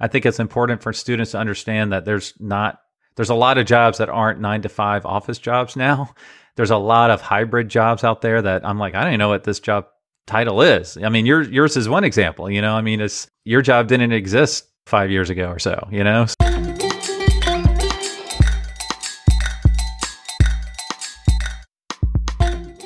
I think it's important for students to understand that there's not there's a lot of jobs that aren't nine to five office jobs now. There's a lot of hybrid jobs out there that I'm like, I don't even know what this job title is. I mean, your yours is one example. You know, I mean, it's your job didn't exist five years ago or so. You know.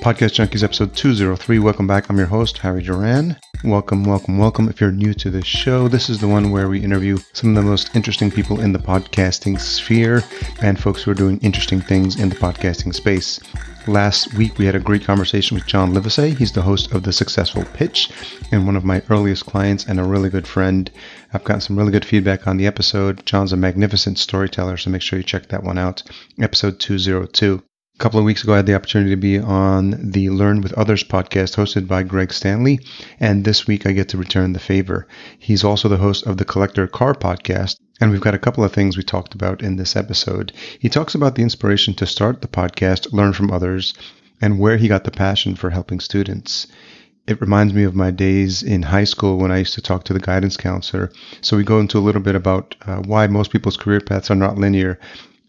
Podcast Junkies episode 203. Welcome back. I'm your host, Harry Duran. Welcome, welcome, welcome. If you're new to this show, this is the one where we interview some of the most interesting people in the podcasting sphere and folks who are doing interesting things in the podcasting space. Last week, we had a great conversation with John Livesay. He's the host of The Successful Pitch and one of my earliest clients and a really good friend. I've gotten some really good feedback on the episode. John's a magnificent storyteller, so make sure you check that one out. Episode 202. A couple of weeks ago, I had the opportunity to be on the Learn with Others podcast hosted by Greg Stanley. And this week, I get to return the favor. He's also the host of the Collector Car podcast. And we've got a couple of things we talked about in this episode. He talks about the inspiration to start the podcast, Learn from Others, and where he got the passion for helping students. It reminds me of my days in high school when I used to talk to the guidance counselor. So we go into a little bit about uh, why most people's career paths are not linear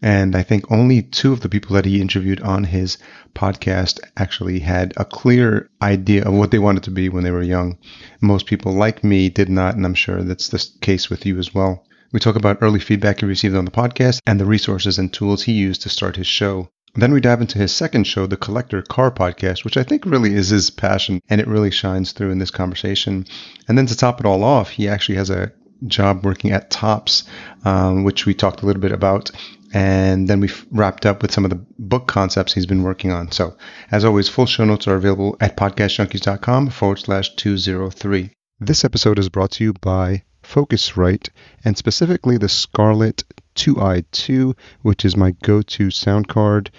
and I think only two of the people that he interviewed on his podcast actually had a clear idea of what they wanted to be when they were young. Most people, like me, did not, and I'm sure that's the case with you as well. We talk about early feedback he received on the podcast and the resources and tools he used to start his show. Then we dive into his second show, the Collector Car Podcast, which I think really is his passion and it really shines through in this conversation. And then to top it all off, he actually has a job working at Topps, um, which we talked a little bit about. And then we've wrapped up with some of the book concepts he's been working on. So, as always, full show notes are available at podcastjunkies.com forward slash 203. This episode is brought to you by Focusrite and specifically the Scarlett 2i2, which is my go to sound card.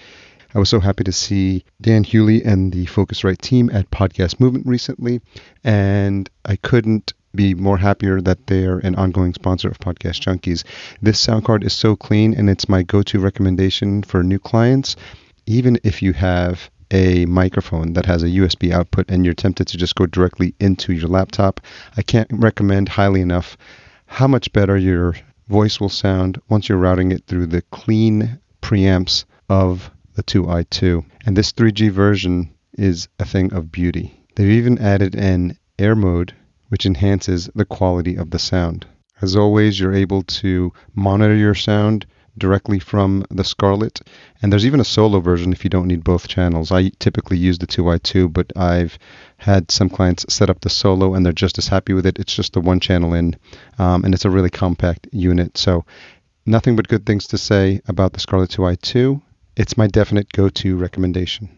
I was so happy to see Dan Hewley and the Focusrite team at Podcast Movement recently, and I couldn't be more happier that they're an ongoing sponsor of Podcast Junkies. This sound card is so clean and it's my go to recommendation for new clients. Even if you have a microphone that has a USB output and you're tempted to just go directly into your laptop, I can't recommend highly enough how much better your voice will sound once you're routing it through the clean preamps of the 2i2. And this 3G version is a thing of beauty. They've even added an air mode which enhances the quality of the sound. As always, you're able to monitor your sound directly from the Scarlett, and there's even a solo version if you don't need both channels. I typically use the 2i2, but I've had some clients set up the solo and they're just as happy with it. It's just the one channel in, um, and it's a really compact unit. So, nothing but good things to say about the Scarlett 2i2. It's my definite go to recommendation.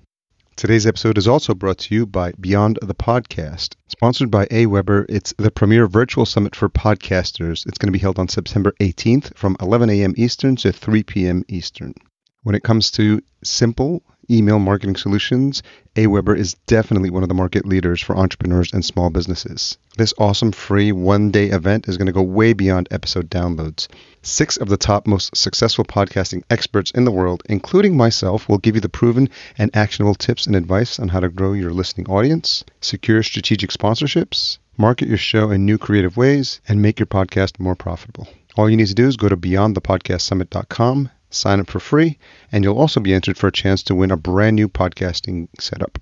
Today's episode is also brought to you by Beyond the Podcast. Sponsored by AWeber, it's the premier virtual summit for podcasters. It's going to be held on September 18th from 11 a.m. Eastern to 3 p.m. Eastern. When it comes to simple email marketing solutions, AWeber is definitely one of the market leaders for entrepreneurs and small businesses. This awesome free one day event is going to go way beyond episode downloads. Six of the top most successful podcasting experts in the world, including myself, will give you the proven and actionable tips and advice on how to grow your listening audience, secure strategic sponsorships, market your show in new creative ways, and make your podcast more profitable. All you need to do is go to beyondthepodcastsummit.com Sign up for free, and you'll also be entered for a chance to win a brand new podcasting setup.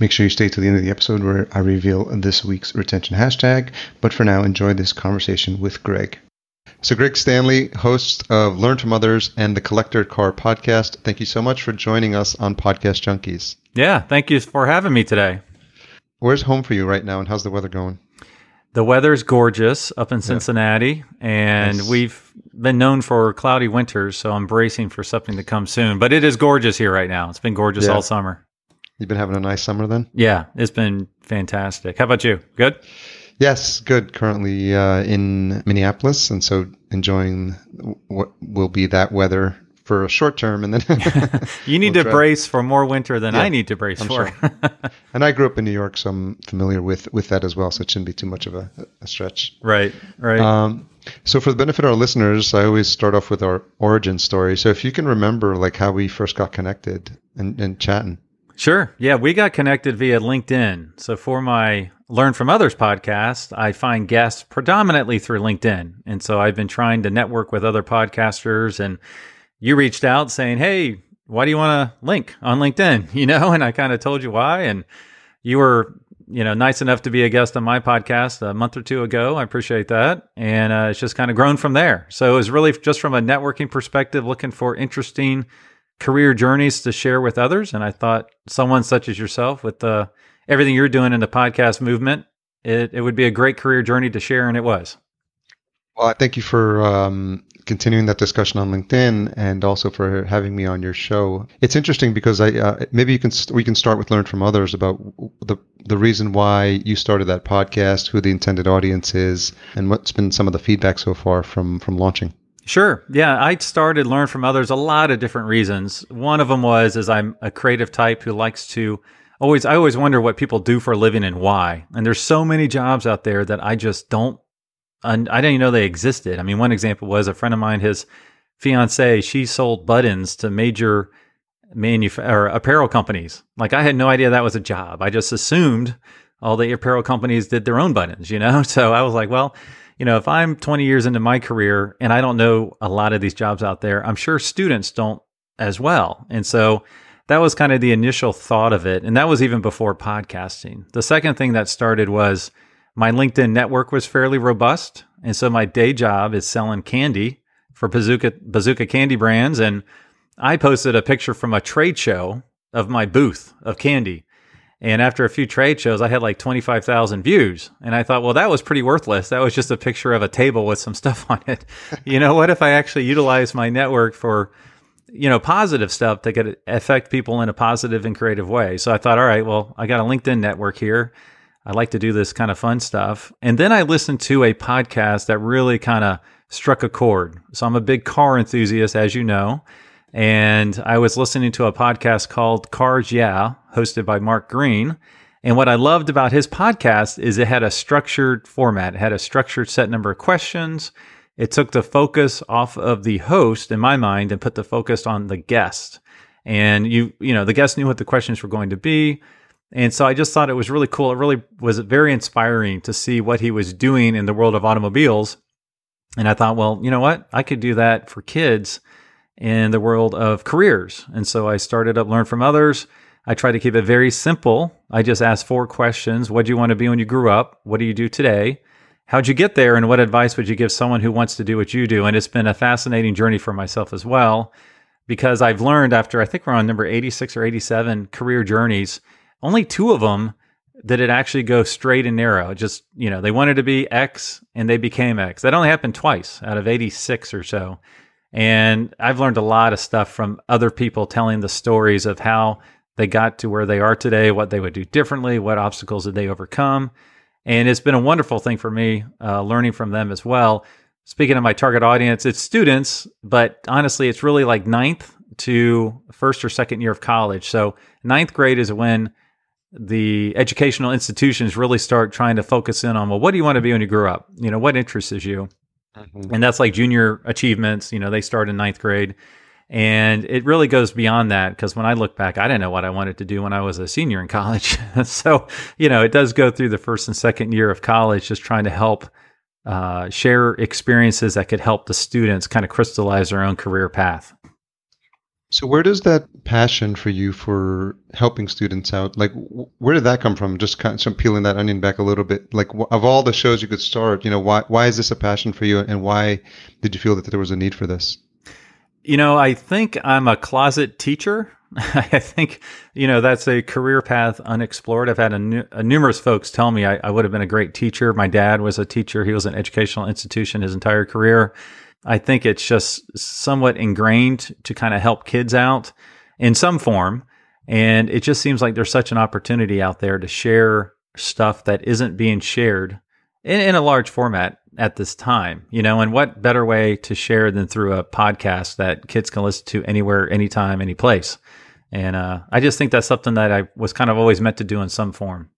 Make sure you stay to the end of the episode where I reveal this week's retention hashtag. But for now, enjoy this conversation with Greg. So, Greg Stanley, host of Learn from Others and the Collector Car podcast, thank you so much for joining us on Podcast Junkies. Yeah, thank you for having me today. Where's home for you right now, and how's the weather going? The weather's gorgeous up in Cincinnati, yeah. and nice. we've been known for cloudy winters, so I'm bracing for something to come soon. But it is gorgeous here right now. It's been gorgeous yeah. all summer. You've been having a nice summer then? Yeah, it's been fantastic. How about you? Good? Yes, good. Currently uh, in Minneapolis, and so enjoying what will be that weather for a short term, and then you need we'll to try. brace for more winter than yeah, I need to brace I'm for. Sure. and I grew up in New York, so I'm familiar with with that as well. So it shouldn't be too much of a, a stretch. Right, right. Um, so for the benefit of our listeners, I always start off with our origin story. So if you can remember, like how we first got connected and, and chatting. Sure. Yeah, we got connected via LinkedIn. So for my Learn from Others podcast, I find guests predominantly through LinkedIn. And so I've been trying to network with other podcasters and you reached out saying, Hey, why do you want to link on LinkedIn? You know, and I kind of told you why. And you were, you know, nice enough to be a guest on my podcast a month or two ago. I appreciate that. And uh, it's just kind of grown from there. So it was really just from a networking perspective, looking for interesting career journeys to share with others. And I thought someone such as yourself, with uh, everything you're doing in the podcast movement, it, it would be a great career journey to share. And it was. Well, I thank you for um, continuing that discussion on LinkedIn and also for having me on your show. It's interesting because I uh, maybe you can we can start with learn from others about the the reason why you started that podcast, who the intended audience is, and what's been some of the feedback so far from from launching. Sure. Yeah, I started learn from others a lot of different reasons. One of them was is I'm a creative type who likes to always I always wonder what people do for a living and why. And there's so many jobs out there that I just don't I didn't even know they existed. I mean, one example was a friend of mine his fiance, she sold buttons to major manuf- or apparel companies. Like I had no idea that was a job. I just assumed all the apparel companies did their own buttons, you know? So I was like, well, you know, if I'm 20 years into my career and I don't know a lot of these jobs out there, I'm sure students don't as well. And so that was kind of the initial thought of it. And that was even before podcasting. The second thing that started was my LinkedIn network was fairly robust. And so my day job is selling candy for Bazooka, Bazooka candy brands. And I posted a picture from a trade show of my booth of candy. And after a few trade shows, I had like 25,000 views. And I thought, well, that was pretty worthless. That was just a picture of a table with some stuff on it. you know, what if I actually utilize my network for, you know, positive stuff that could affect people in a positive and creative way? So I thought, all right, well, I got a LinkedIn network here. I like to do this kind of fun stuff. And then I listened to a podcast that really kind of struck a chord. So I'm a big car enthusiast, as you know. And I was listening to a podcast called Cars Yeah, hosted by Mark Green. And what I loved about his podcast is it had a structured format. It had a structured set number of questions. It took the focus off of the host in my mind and put the focus on the guest. And you, you know, the guest knew what the questions were going to be. And so I just thought it was really cool. It really was very inspiring to see what he was doing in the world of automobiles. And I thought, well, you know what? I could do that for kids in the world of careers. And so I started up Learn from Others. I try to keep it very simple. I just ask four questions. What do you want to be when you grew up? What do you do today? How'd you get there? And what advice would you give someone who wants to do what you do? And it's been a fascinating journey for myself as well, because I've learned after I think we're on number 86 or 87 career journeys, only two of them did it actually go straight and narrow. Just, you know, they wanted to be X and they became X. That only happened twice out of 86 or so. And I've learned a lot of stuff from other people telling the stories of how they got to where they are today, what they would do differently, what obstacles did they overcome. And it's been a wonderful thing for me uh, learning from them as well. Speaking of my target audience, it's students, but honestly, it's really like ninth to first or second year of college. So, ninth grade is when the educational institutions really start trying to focus in on well, what do you want to be when you grow up? You know, what interests you? Mm-hmm. And that's like junior achievements. You know, they start in ninth grade. And it really goes beyond that because when I look back, I didn't know what I wanted to do when I was a senior in college. so, you know, it does go through the first and second year of college, just trying to help uh, share experiences that could help the students kind of crystallize their own career path. So, where does that passion for you for helping students out, like, where did that come from? Just kind of peeling that onion back a little bit. Like, of all the shows you could start, you know, why why is this a passion for you, and why did you feel that there was a need for this? You know, I think I'm a closet teacher. I think, you know, that's a career path unexplored. I've had a, a numerous folks tell me I, I would have been a great teacher. My dad was a teacher. He was an educational institution his entire career. I think it's just somewhat ingrained to kind of help kids out in some form. And it just seems like there's such an opportunity out there to share stuff that isn't being shared in, in a large format at this time, you know, and what better way to share than through a podcast that kids can listen to anywhere, anytime, any place. And uh, I just think that's something that I was kind of always meant to do in some form.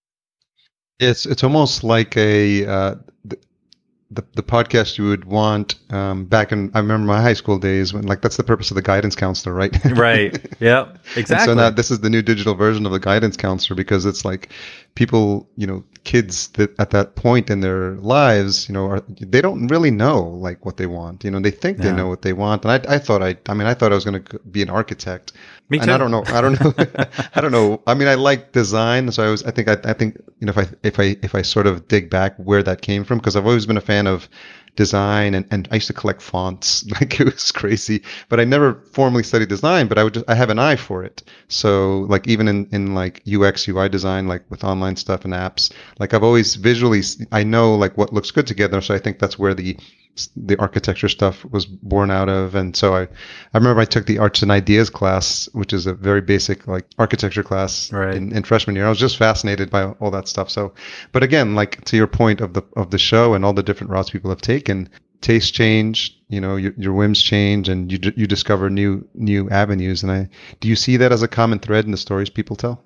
It's it's almost like a uh, the, the podcast you would want um, back in I remember my high school days when like that's the purpose of the guidance counselor, right? right. Yep. Exactly. so now this is the new digital version of the guidance counselor because it's like people, you know, kids that at that point in their lives, you know, are they don't really know like what they want. You know, they think they know what they want. And I, I thought I, I mean, I thought I was going to be an architect. Me too. And I don't know. I don't know. I don't know. I mean, I like design, so I was. I think. I, I think you know, if I if I if I sort of dig back where that came from, because I've always been a fan of design and, and I used to collect fonts like it was crazy but I never formally studied design but I would just I have an eye for it so like even in, in like UX UI design like with online stuff and apps like I've always visually I know like what looks good together so I think that's where the the architecture stuff was born out of. And so I, I remember I took the Arts and Ideas class, which is a very basic like architecture class right. in, in freshman year. I was just fascinated by all that stuff. So, but again, like to your point of the of the show and all the different routes people have taken, tastes change. You know, your, your whims change, and you you discover new new avenues. And I do you see that as a common thread in the stories people tell?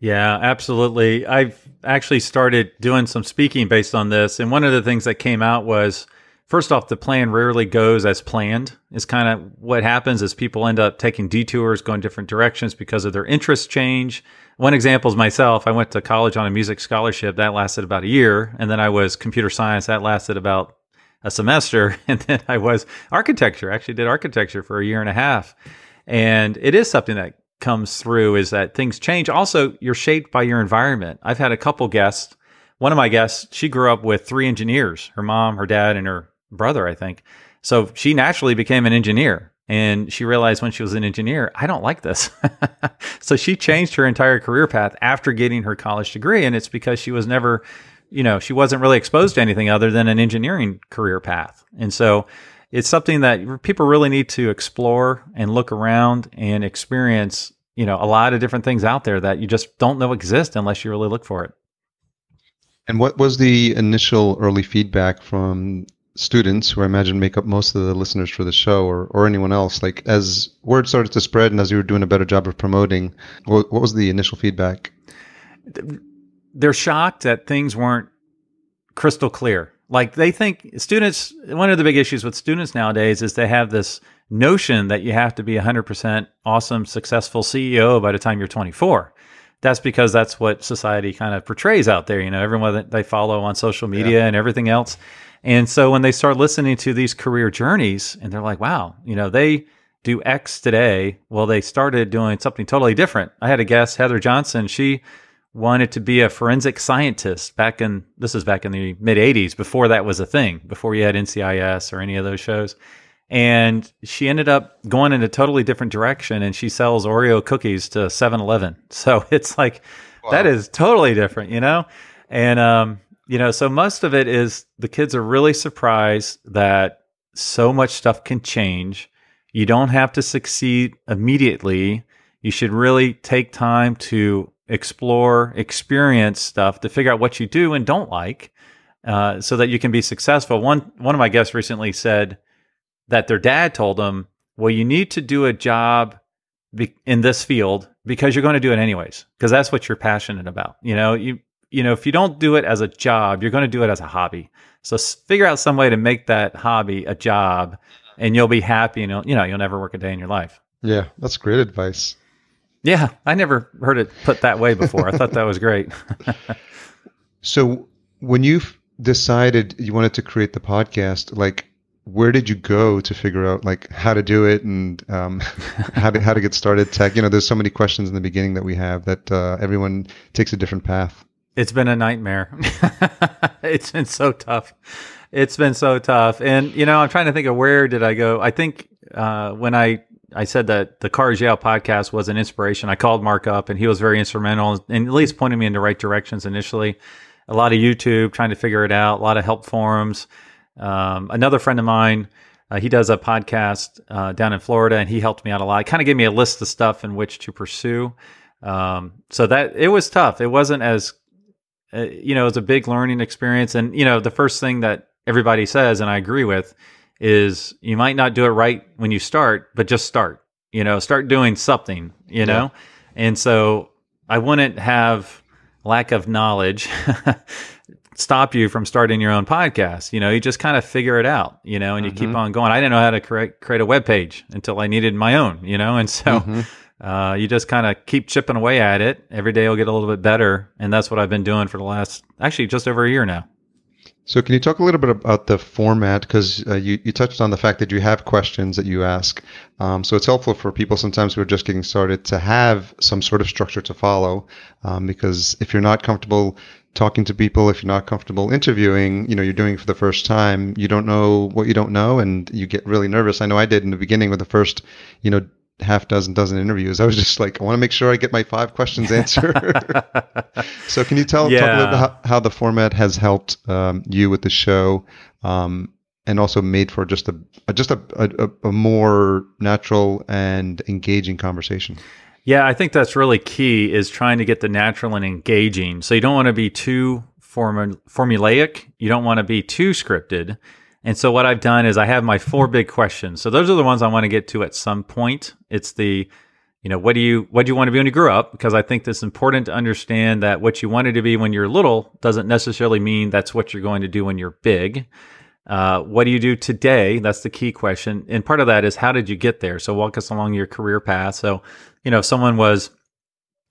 Yeah, absolutely. I've actually started doing some speaking based on this, and one of the things that came out was first off, the plan rarely goes as planned. Is kind of what happens is people end up taking detours, going different directions because of their interests change. One example is myself. I went to college on a music scholarship that lasted about a year, and then I was computer science that lasted about a semester, and then I was architecture. I actually did architecture for a year and a half, and it is something that comes through is that things change. Also, you're shaped by your environment. I've had a couple guests. One of my guests, she grew up with three engineers her mom, her dad, and her brother, I think. So she naturally became an engineer. And she realized when she was an engineer, I don't like this. so she changed her entire career path after getting her college degree. And it's because she was never, you know, she wasn't really exposed to anything other than an engineering career path. And so it's something that people really need to explore and look around and experience, you know, a lot of different things out there that you just don't know exist unless you really look for it. And what was the initial early feedback from students who I imagine make up most of the listeners for the show or, or anyone else, like as word started to spread and as you were doing a better job of promoting, what, what was the initial feedback? They're shocked that things weren't crystal clear. Like they think students, one of the big issues with students nowadays is they have this notion that you have to be 100% awesome, successful CEO by the time you're 24 that's because that's what society kind of portrays out there. You know, everyone that they follow on social media yeah. and everything else. And so when they start listening to these career journeys and they're like, wow, you know, they do X today. Well, they started doing something totally different. I had a guest, Heather Johnson. She wanted to be a forensic scientist back in, this is back in the mid 80s, before that was a thing, before you had NCIS or any of those shows. And she ended up going in a totally different direction and she sells Oreo cookies to 7 Eleven. So it's like, wow. that is totally different, you know? And, um, you know, so most of it is the kids are really surprised that so much stuff can change. You don't have to succeed immediately. You should really take time to explore, experience stuff to figure out what you do and don't like, uh, so that you can be successful. One one of my guests recently said that their dad told them, "Well, you need to do a job be- in this field because you're going to do it anyways, because that's what you're passionate about. You know, you you know, if you don't do it as a job, you're going to do it as a hobby. So figure out some way to make that hobby a job and you'll be happy and you'll, you know, you'll never work a day in your life. Yeah, that's great advice. Yeah, I never heard it put that way before. I thought that was great. so when you decided you wanted to create the podcast, like where did you go to figure out like how to do it and um, how to how to get started tech you know there's so many questions in the beginning that we have that uh, everyone takes a different path it's been a nightmare. it's been so tough. It's been so tough. And you know, I'm trying to think of where did I go? I think uh, when I I said that the Cars Yeah podcast was an inspiration. I called Mark up, and he was very instrumental in at least pointing me in the right directions initially. A lot of YouTube, trying to figure it out. A lot of help forums. Um, another friend of mine, uh, he does a podcast uh, down in Florida, and he helped me out a lot. Kind of gave me a list of stuff in which to pursue. Um, so that it was tough. It wasn't as uh, you know, it's a big learning experience. And, you know, the first thing that everybody says, and I agree with, is you might not do it right when you start, but just start, you know, start doing something, you know? And so I wouldn't have lack of knowledge stop you from starting your own podcast. You know, you just kind of figure it out, you know, and you keep Mhm. on going. I didn't know how to create, create a web page until I needed my own, you know, and so Mhm. Uh, you just kind of keep chipping away at it. Every day will get a little bit better. And that's what I've been doing for the last, actually, just over a year now. So, can you talk a little bit about the format? Because uh, you, you touched on the fact that you have questions that you ask. Um, so, it's helpful for people sometimes who are just getting started to have some sort of structure to follow. Um, because if you're not comfortable talking to people, if you're not comfortable interviewing, you know, you're doing it for the first time, you don't know what you don't know, and you get really nervous. I know I did in the beginning with the first, you know, half dozen dozen interviews. I was just like, I want to make sure I get my five questions answered. So can you tell talk a little Yeah. how, the format has helped um, you with the show, um, and also made for just a, just a, a, a more natural and engaging conversation? Yeah, I think that's really key is trying to get the natural and engaging. So you don't want to be too formu- formulaic. You don't want to be too scripted. And so what I've done is I have my four big questions. So those are the ones I want to get to at some point. It's the, you know, what do you what do you want to be when you grow up? Because I think it's important to understand that what you wanted to be when you're little doesn't necessarily mean that's what you're going to do when you're big. Uh, what do you do today? That's the key question. And part of that is how did you get there? So walk us along your career path. So, you know, if someone was,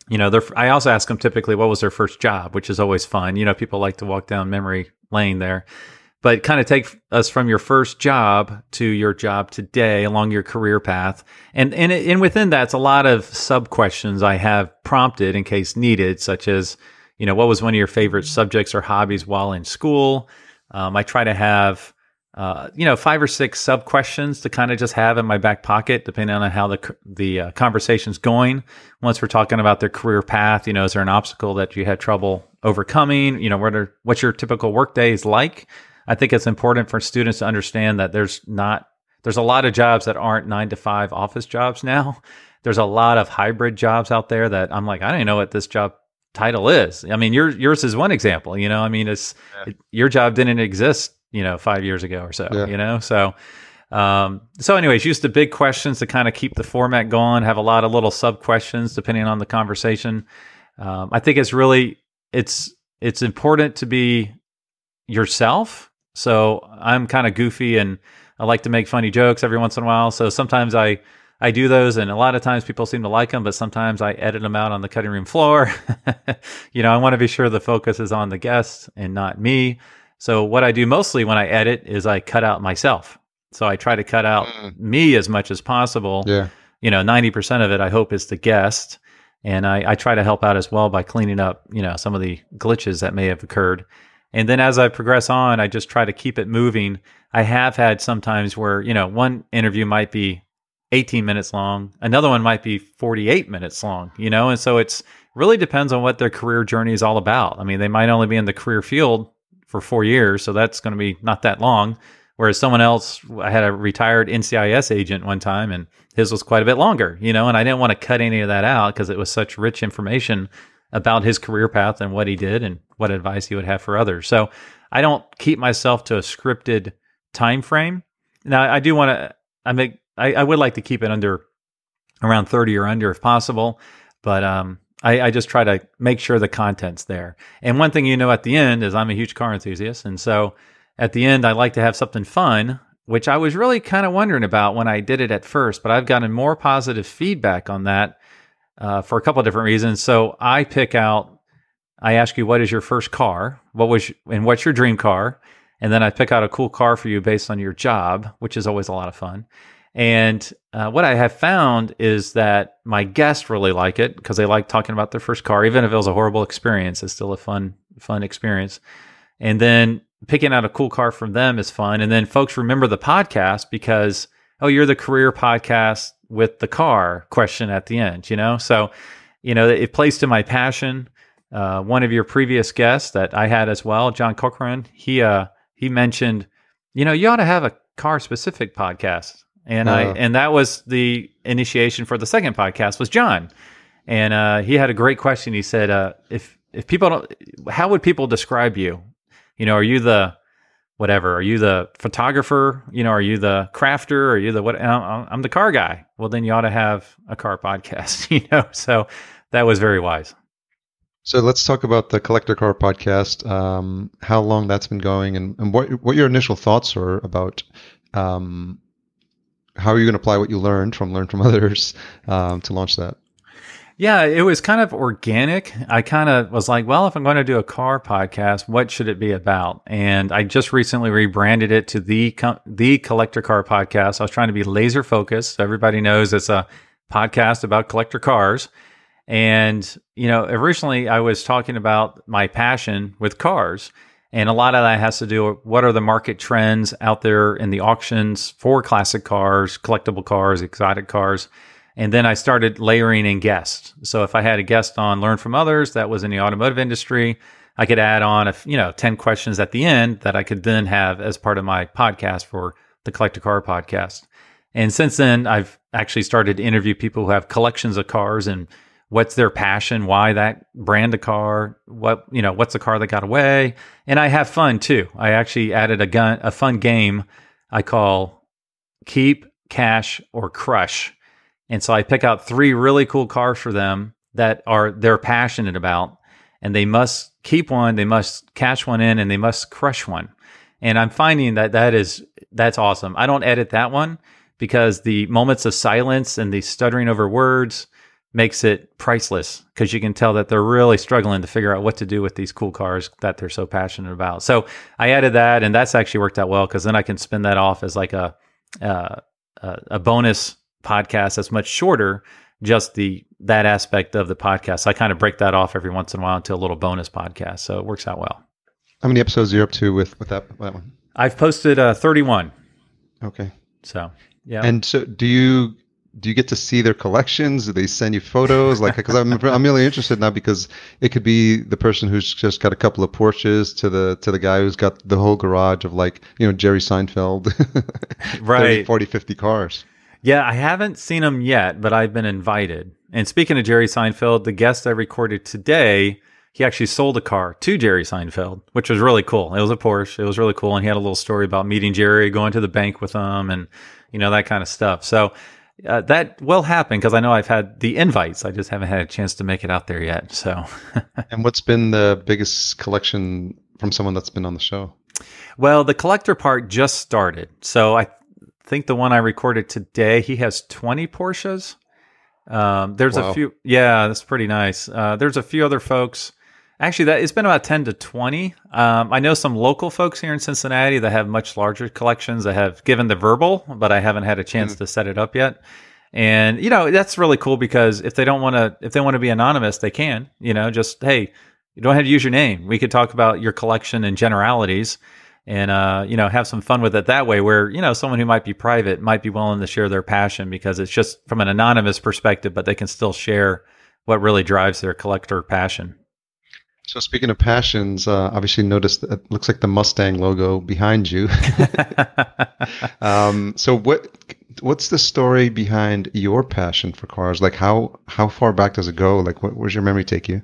you know, I also ask them typically what was their first job, which is always fun. You know, people like to walk down memory lane there, but kind of take us from your first job to your job today along your career path. And, and, and within that, it's a lot of sub questions I have prompted in case needed, such as, you know, what was one of your favorite subjects or hobbies while in school? Um, I try to have, uh, you know, five or six sub questions to kind of just have in my back pocket, depending on how the the uh, conversation's going. Once we're talking about their career path, you know, is there an obstacle that you had trouble overcoming? You know, what are what's your typical work days like? I think it's important for students to understand that there's not there's a lot of jobs that aren't nine to five office jobs now. There's a lot of hybrid jobs out there that I'm like, I don't even know what this job title is. I mean, your yours is one example. You know, I mean, it's Yeah. it, your job didn't exist, you know, five years ago or so. Yeah. You know, so um, so anyways, use the big questions to kind of keep the format going. Have a lot of little sub questions depending on the conversation. Um, I think it's really it's it's important to be yourself. So I'm kind of goofy and I like to make funny jokes every once in a while. So sometimes I I do those, and a lot of times people seem to like them, but sometimes I edit them out on the cutting room floor. you know, I want to be sure the focus is on the guest and not me. So what I do mostly when I edit is I cut out myself. So I try to cut out Mm. me as much as possible. Yeah. You know, ninety percent of it I hope is the guest, and I, I try to help out as well by cleaning up you know some of the glitches that may have occurred. And then as I progress on, I just try to keep it moving. I have had sometimes where, you know, one interview might be 18 minutes long, another one might be 48 minutes long, you know? And so it's really depends on what their career journey is all about. I mean, they might only be in the career field for four years, so that's going to be not that long. Whereas someone else, I had a retired NCIS agent one time and his was quite a bit longer, you know, and I didn't want to cut any of that out because it was such rich information about his career path and what he did and what advice he would have for others. So I don't keep myself to a scripted time frame. Now I do want to. I make. I, I would like to keep it under around thirty or under if possible, but um, I, I just try to make sure the content's there. And one thing you know at the end is I'm a huge car enthusiast, and so at the end I like to have something fun. Which I was really kind of wondering about when I did it at first, but I've gotten more positive feedback on that uh, for a couple of different reasons. So I pick out, I ask you, what is your first car? What was, and what's your dream car? And then I pick out a cool car for you based on your job, which is always a lot of fun. And uh, what I have found is that my guests really like it because they like talking about their first car, even if it was a horrible experience. It's still a fun, fun experience. And then picking out a cool car from them is fun. And then folks remember the podcast because, oh, you're the career podcast with the car question at the end, you know? So, you know, it plays to my passion. Uh, one of your previous guests that I had as well, John Cochran, he uh, he mentioned, you know, you ought to have a car specific podcast, and I Uh. and that was the initiation for the second podcast was John, and uh, he had a great question. He said, uh, if if people don't, how would people describe you? You know, are you the whatever? Are you the photographer? You know, are you the crafter? Are you the what? I'm, I'm the car guy. Well, then you ought to have a car podcast. You know, so that was very wise. So let's talk about the Collector Car podcast. Um, how long that's been going, and, and what what your initial thoughts are about um, how are you going to apply what you learned from learn from others um, to launch that? Yeah, it was kind of organic. I kind of was like, well, if I'm going to do a car podcast, what should it be about? And I just recently rebranded it to the the Collector Car Podcast. I was trying to be laser focused. Everybody knows it's a podcast about collector cars. And you know, originally I was talking about my passion with cars, and a lot of that has to do with what are the market trends out there in the auctions for classic cars, collectible cars, exotic cars and then I started layering in guests. So if I had a guest on Learn from Others that was in the automotive industry, I could add on a, you know 10 questions at the end that I could then have as part of my podcast for the Collector Car podcast. And since then, I've actually started to interview people who have collections of cars and what's their passion, why that brand of car, what you know, what's the car that got away, and I have fun too. I actually added a gun, a fun game I call Keep, Cash, or Crush and so I pick out three really cool cars for them that are they're passionate about and they must keep one, they must catch one in and they must crush one. And I'm finding that that is that's awesome. I don't edit that one because the moments of silence and the stuttering over words makes it priceless because you can tell that they're really struggling to figure out what to do with these cool cars that they're so passionate about. So I added that, and that's actually worked out well because then I can spin that off as like a uh, a bonus podcast that's much shorter, just the that aspect of the podcast. So I kind of break that off every once in a while into a little bonus podcast. So it works out well. How many episodes are you up to with, with that, that one? I've posted uh, 31. Okay. So, yeah. And so do you do you get to see their collections? Do they send you photos? Like, because I'm I'm really interested now because it could be the person who's just got a couple of Porsches to the to the guy who's got the whole garage of like you know Jerry Seinfeld, right, 30, 40, 50 cars. Yeah, I haven't seen him yet, but I've been invited. And speaking of Jerry Seinfeld, the guest I recorded today, he actually sold a car to Jerry Seinfeld, which was really cool. It was a Porsche. It was really cool. And he had a little story about meeting Jerry, going to the bank with him, and, you know, that kind of stuff. So uh, that will happen because I know I've had the invites. I just haven't had a chance to make it out there yet. So, and what's been the biggest collection from someone that's been on the show? Well, the collector part just started. So I think the one I recorded today, he has 20 Porsches. Um, there's wow. a few. Yeah, that's pretty nice. Uh, there's a few other folks. Actually, that it's been about 10 to 20. Um, I know some local folks here in Cincinnati that have much larger collections that have given the verbal, but I haven't had a chance mm. to set it up yet. And you know that's really cool because if they don't want to, if they want to be anonymous, they can. You know, just hey, you don't have to use your name. We could talk about your collection and generalities and uh, you know have some fun with it that way where you know someone who might be private might be willing to share their passion because it's just from an anonymous perspective but they can still share what really drives their collector passion. So speaking of passions uh, obviously noticed it looks like the mustang logo behind you. Um, so what what's the story behind your passion for cars? Like how how far back does it go? Like what, where's your memory take you?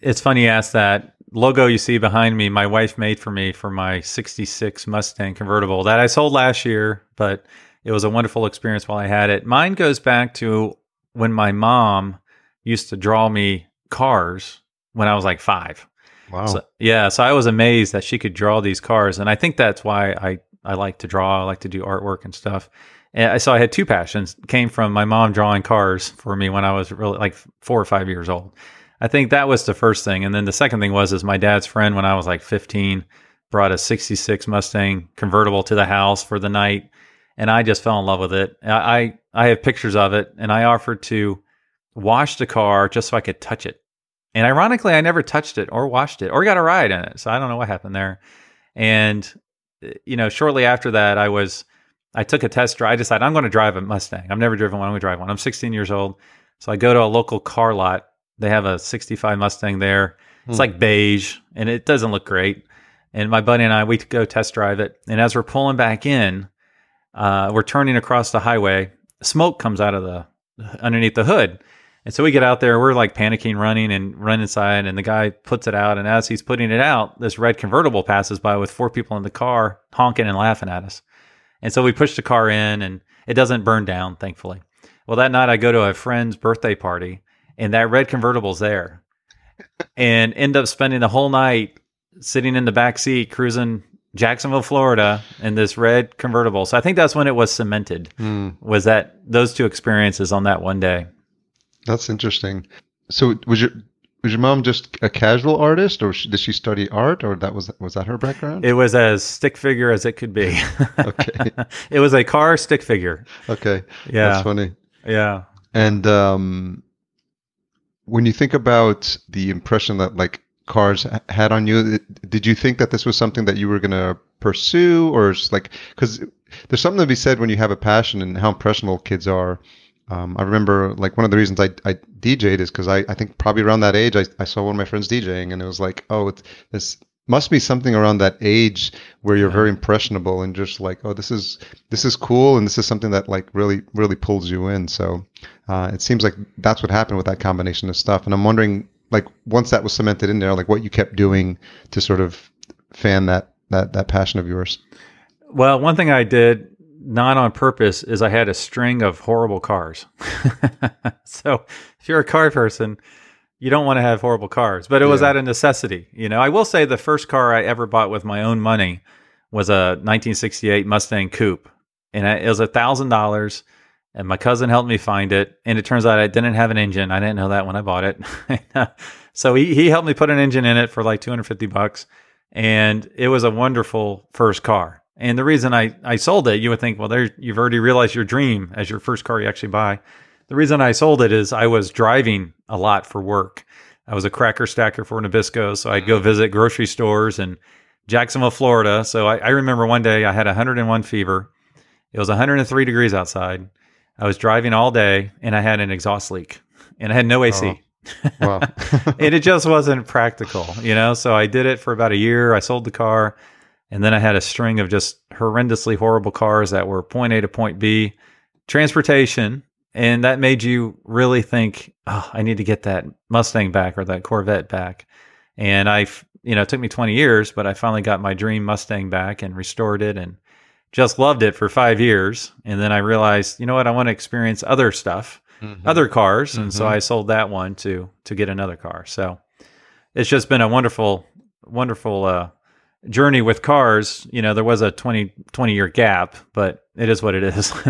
It's funny you ask that logo you see behind me, my wife made for me for my 66 Mustang convertible that I sold last year, but it was a wonderful experience while I had it. Mine goes back to when my mom used to draw me cars when I was like five. Wow. So, yeah. So I was amazed that she could draw these cars. And I think that's why I, I like to draw. I like to do artwork and stuff. And so I had two passions came from my mom drawing cars for me when I was really like four or five years old. I think that was the first thing. And then the second thing was is my dad's friend when I was like 15 brought a 66 Mustang convertible to the house for the night and I just fell in love with it. I I have pictures of it and I offered to wash the car just so I could touch it. And ironically, I never touched it or washed it or got a ride in it. So I don't know what happened there. And eh, you know, shortly after that, I was I took a test drive. I decided I'm going to drive a Mustang. I've never driven one. I'm going to drive one. I'm 16 years old. So I go to a local car lot they have a 65 Mustang there. It's hmm. like beige and it doesn't look great. And my buddy and I, we go test drive it. And as we're pulling back in, uh, we're turning across the highway. Smoke comes out of the underneath the hood. And so we get out there, we're like panicking, running and run inside. And the guy puts it out. And as he's putting it out, this red convertible passes by with four people in the car honking and laughing at us. And so we push the car in and it doesn't burn down, thankfully. Well, that night I go to a friend's birthday party and that red convertible's there. and end up spending the whole night sitting in the back seat cruising Jacksonville, Florida in this red convertible. So I think that's when it was cemented. Mm, Was that those two experiences on that one day? that's interesting. So was your was your mom just a casual artist, or did she study art, or that was was that her background? It was as stick figure as it could be. Okay. it was a car stick figure. okay, Yeah. that's funny. Yeah. And um, when you think about the impression that like cars had on you, did you think that this was something that you were going to pursue, or is like because there's something to be said when you have a passion and how impressionable kids are. Um, I remember like one of the reasons I, I DJ'd is because I, I think probably around that age I, I saw one of my friends DJing and it was like oh it's, this must be something around that age where you're very impressionable and just like oh this is this is cool and this is something that like really really pulls you in. So uh, it seems like that's what happened with that combination of stuff. And I'm wondering like once that was cemented in there like what you kept doing to sort of fan that that that passion of yours? Well, one thing I did not on purpose is I had a string of horrible cars. so if you're a car person, you don't want to have horrible cars, but it was Yeah. out of necessity. You know, I will say the first car I ever bought with my own money was a 1968 Mustang Coupe, and it was a thousand dollars. And my cousin helped me find it, and it turns out I didn't have an engine. I didn't know that when I bought it. so he he helped me put an engine in it for like 250 bucks, and it was a wonderful first car. And the reason I, I sold it, you would think, well, there you've already realized your dream as your first car you actually buy. The reason I sold it is I was driving a lot for work. I was a cracker stacker for Nabisco, so I'd go mm-hmm. visit grocery stores in Jacksonville, Florida. So I, I remember one day I had 101 fever. It was 103 degrees outside. I was driving all day and I had an exhaust leak and I had no AC. Oh. wow and it just wasn't practical, you know. So I did it for about a year. I sold the car, and then I had a string of just horrendously horrible cars that were point A to point B, transportation, and that made you really think, "Oh, I need to get that Mustang back or that Corvette back." And I, you know, it took me 20 years, but I finally got my dream Mustang back and restored it, and just loved it for five years. And then I realized, you know what, I want to experience other stuff Mhm. other cars, and so Mhm. I sold that one to to get another car. So it's just been a wonderful, wonderful uh, journey with cars. You know, there was a 20, 20 year gap, but it is what it is.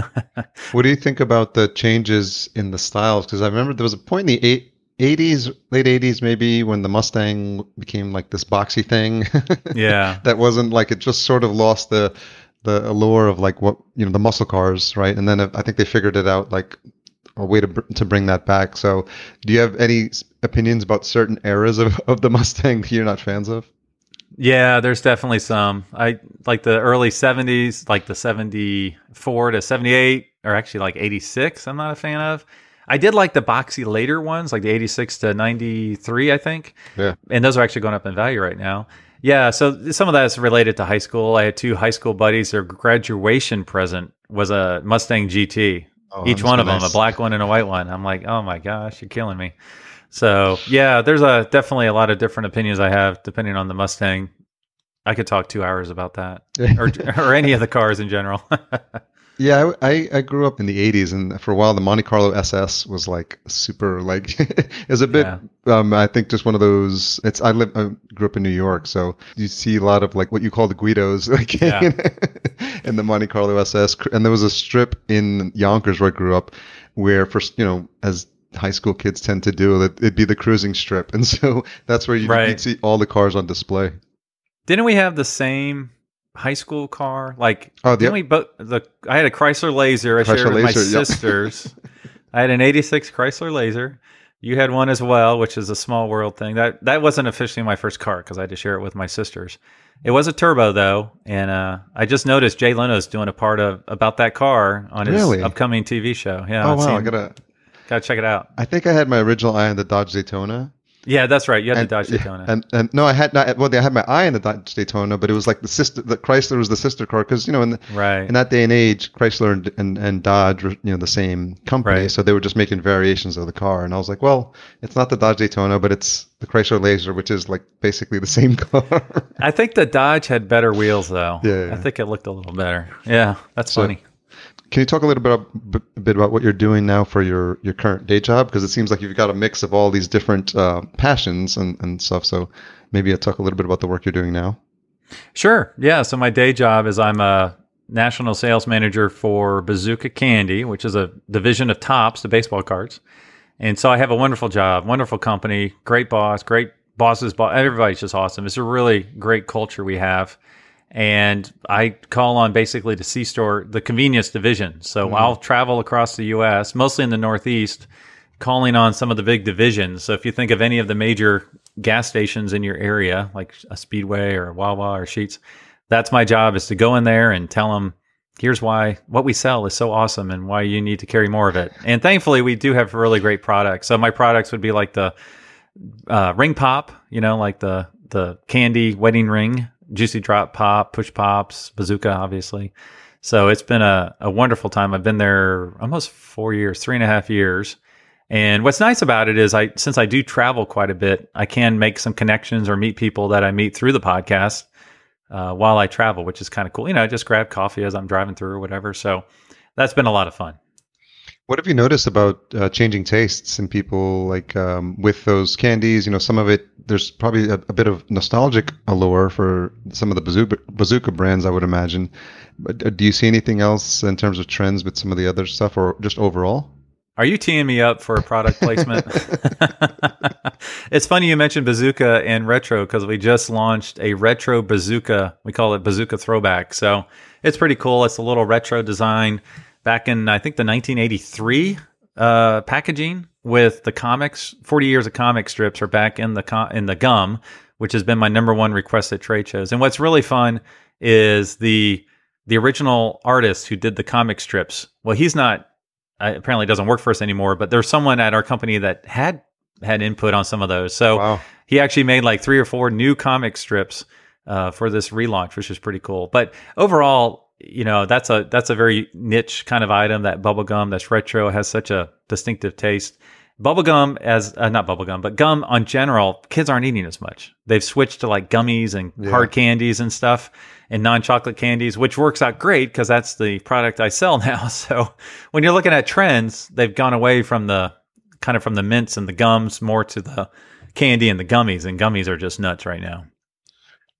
What do you think about the changes in the styles? Because I remember there was a point in the eight, 80s, late 80s, maybe, when the Mustang became like this boxy thing. yeah, that wasn't like it just sort of lost the the allure of like what you know the muscle cars, right? And then I think they figured it out like a way to to bring that back. So, do you have any opinions about certain eras of, of the Mustang that you're not fans of? Yeah. There's definitely some. I like the early seventies, like the seventy four to seventy eight, or actually like eighty six. I'm not a fan of. I did like the boxy later ones, like the 86 to 93, I think. Yeah. And those are actually going up in value right now. Yeah. So some of that is related to high school. I had two high school buddies. Their graduation present was a Mustang GT. Oh, Each one of be them, a black one and a white one. I'm like, oh my gosh, you're killing me. So yeah, there's a definitely a lot of different opinions I have depending on the Mustang. I could talk two hours about that, or or any of the cars in general. Yeah, I, I grew up in the '80s, and for a while the Monte Carlo SS was like super like it was a bit. Yeah. Um, I think just one of those. It's I live I grew up in New York, so you see a lot of like what you call the Guidos, like Yeah. in the Monte Carlo SS. And there was a strip in Yonkers where I grew up, where for you know as high school kids tend to do, that it'd be the cruising strip, and so that's where you, Right. you'd see all the cars on display. Didn't we have the same high school car? Like, Oh, the- didn't we? But the I had a Chrysler Laser. I Chrysler shared with Laser, my yep. sisters. I had an '86 Chrysler Laser. You had one as well, which is a small world thing. That that wasn't officially my first car because I had to share it with my sisters. It was a turbo though, and uh, I just noticed Jay Leno's doing a part of about that car on his Really? upcoming TV show. Yeah, oh wow, I gotta. Gotta check it out. I think I had my original eye on the Dodge Daytona. Yeah, that's right. You had and, the Dodge Daytona. and and no, I had not. Well, I had my eye on the Dodge Daytona, but it was like the sister. The Chrysler was the sister car because you know in the, right. in that day and age, Chrysler and, and, and Dodge were you know the same company, Right. so they were just making variations of the car. And I was like, well, it's not the Dodge Daytona, but it's the Chrysler Laser, which is like basically the same car. I think the Dodge had better wheels though. Yeah, yeah. I think it looked a little better. Yeah, that's So- funny. Can you talk a little bit, about, a bit about what you're doing now for your, your current day job? Because it seems like you've got a mix of all these different uh, passions and, and stuff. So maybe I'll talk a little bit about the work you're doing now. Sure. Yeah. So my day job is I'm a national sales manager for Bazooka Candy, which is a division of Topps, the baseball cards. And so I have a wonderful job, wonderful company, great boss, great bosses, boss. Everybody's just awesome. It's a really great culture we have. And I call on basically the C store, the convenience division. So mm-hmm. I'll travel across the US, mostly in the Northeast, calling on some of the big divisions. So if you think of any of the major gas stations in your area, like a Speedway or a Wawa or Sheetz, that's my job is to go in there and tell them, here's why what we sell is so awesome and why you need to carry more of it. And thankfully, we do have really great products. So my products would be like the uh, ring pop, you know, like the the candy wedding ring, juicy drop pop, push pops, bazooka, obviously. So it's been a, a wonderful time. I've been there almost four years, three and a half years. And what's nice about it is I since I do travel quite a bit, I can make some connections or meet people that I meet through the podcast uh, while I travel, which is kind of cool. You know, I just grab coffee as I'm driving through or whatever. So that's been a lot of fun. What have you noticed about uh, changing tastes in people like um, with those candies? You know, some of it, there's probably a, a, bit of nostalgic allure for some of the bazooka, bazooka brands, I would imagine. But uh, do you see anything else in terms of trends with some of the other stuff or just overall? Are you teeing me up for a product placement? it's funny you mentioned bazooka and retro because we just launched a retro bazooka. We call it bazooka throwback. So it's pretty cool. It's a little retro design back in, I think, the 1983 uh, packaging with the comics. 40 years of comic strips are back in the com- in the gum, which has been my number one request at trade shows. And what's really fun is the the original artist who did the comic strips. Well, he's not apparently doesn't work for us anymore, but there's someone at our company that had had input on some of those. So wow. he actually made like three or four new comic strips uh, for this relaunch, which is pretty cool. But overall, you know, that's a that's a very niche kind of item. That bubblegum that's retro has such a distinctive taste. Bubblegum as uh, not bubblegum, but gum on general, kids aren't eating as much. They've switched to like gummies and yeah. hard candies and stuff and non-chocolate candies, which works out great because that's the product I sell now. So when you're looking at trends, they've gone away from the kind of from the mints and the gums more to the candy and the gummies, and gummies are just nuts right now.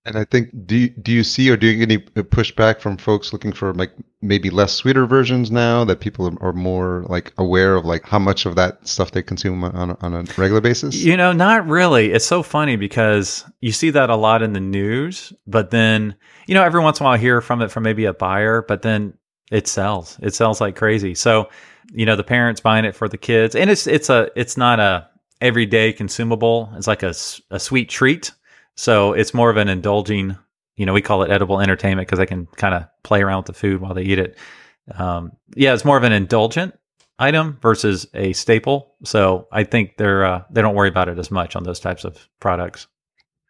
And I think do do you see or do you get any pushback from folks looking for like maybe less sweeter versions now that people are more like aware of like how much of that stuff they consume on on a regular basis? You know, not really. It's so funny because you see that a lot in the news, but then you know every once in a while I hear from it from maybe a buyer, but then it sells. It sells like crazy. So you know the parents buying it for the kids, and it's it's a it's not a everyday consumable. It's like a, a sweet treat so it's more of an indulging, you know, we call it edible entertainment because they can kind of play around with the food while they eat it. Um, yeah, it's more of an indulgent item versus a staple. So I think they're uh, they don't worry about it as much on those types of products.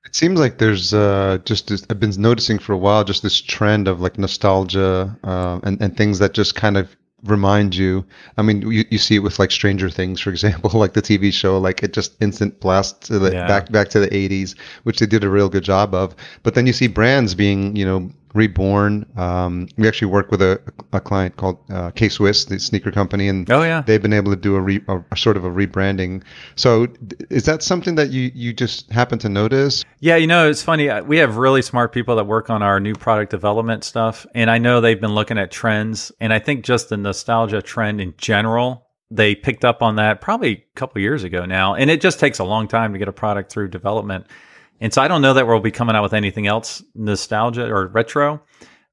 It seems like there's uh, just this, I've been noticing for a while just this trend of like nostalgia uh, and and things that just kind of remind you. I mean, you, you see it with like Stranger Things, for example, like the TV show, like it just instant blast to the yeah. back back to the 80s, which they did a real good job of. But then you see brands being, you know, reborn. Um, we actually work with a, a client called uh, K Swiss, the sneaker company, and oh yeah, they've been able to do a, re, a, a, sort of a rebranding. So, is that something that you you just happen to notice? Yeah, you know, it's funny. Uh, we have really smart people that work on our new product development stuff, and I know they've been looking at trends, and I think just the nostalgia trend in general. They picked up on that probably a couple years ago now, and it just takes a long time to get a product through development. And so I don't know that we'll be coming out with anything else nostalgia or retro,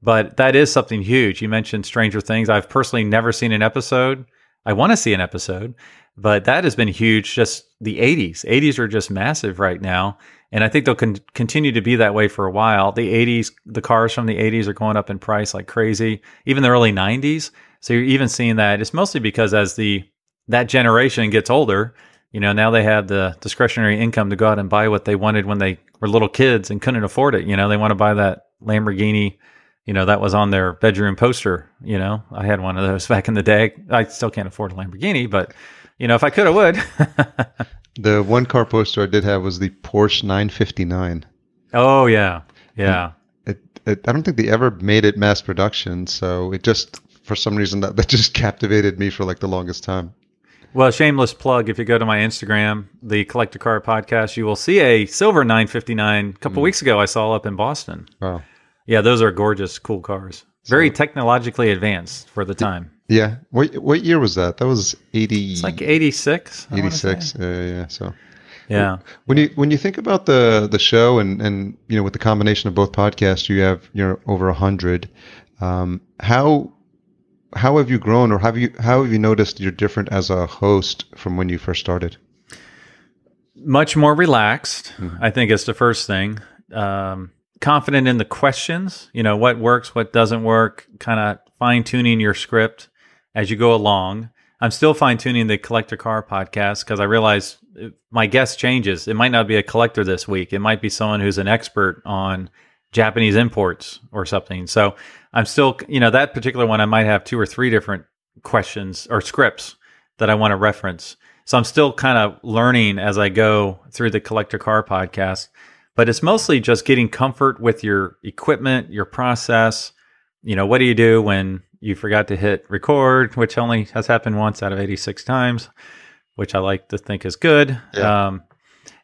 but that is something huge. You mentioned Stranger Things. I've personally never seen an episode. I want to see an episode, but that has been huge. Just the 80s. 80s are just massive right now. And I think they'll con- continue to be that way for a while. The 80s, the cars from the 80s are going up in price like crazy, even the early 90s. So you're even seeing that. It's mostly because as the that generation gets older, you know, now they have the discretionary income to go out and buy what they wanted when they were little kids and couldn't afford it. You know, they want to buy that Lamborghini, you know, that was on their bedroom poster. You know, I had one of those back in the day. I still can't afford a Lamborghini, but, you know, if I could, I would. the one car poster I did have was the Porsche 959. Oh, yeah. Yeah. It, it, I don't think they ever made it mass production. So it just for some reason that, that just captivated me for like the longest time. Well, shameless plug. If you go to my Instagram, the Collector Car Podcast, you will see a silver 959. A couple Mm. weeks ago, I saw up in Boston. Wow. Yeah, those are gorgeous, cool cars. Very technologically advanced for the time. Yeah. What what year was that? That was 80 It's like 86. I wanna say. 86. Yeah, yeah, yeah. So Yeah. when you when you think about the the show and and you know with the combination of both podcasts, you have you know over a hundred. Um, how how have you grown, or have you how have you noticed you're different as a host from when you first started? much more relaxed i think is the first thing. Um, confident in the questions you know what works what doesn't work kind of fine tuning your script as you go along. I'm still fine tuning the collector car podcast because i realize uh, my guest changes. It might not be a collector this week. It might be someone who's an expert on japanese imports or something. So i'm still you know that particular one i might have two or three different questions or scripts that i want to reference so I'm still kind of learning as I go through the Collector Car podcast, but it's mostly just getting comfort with your equipment, your process. You know, what do you do when you forgot to hit record, which only has happened once out of 86 times, which I like to think is good. Yeah. Um,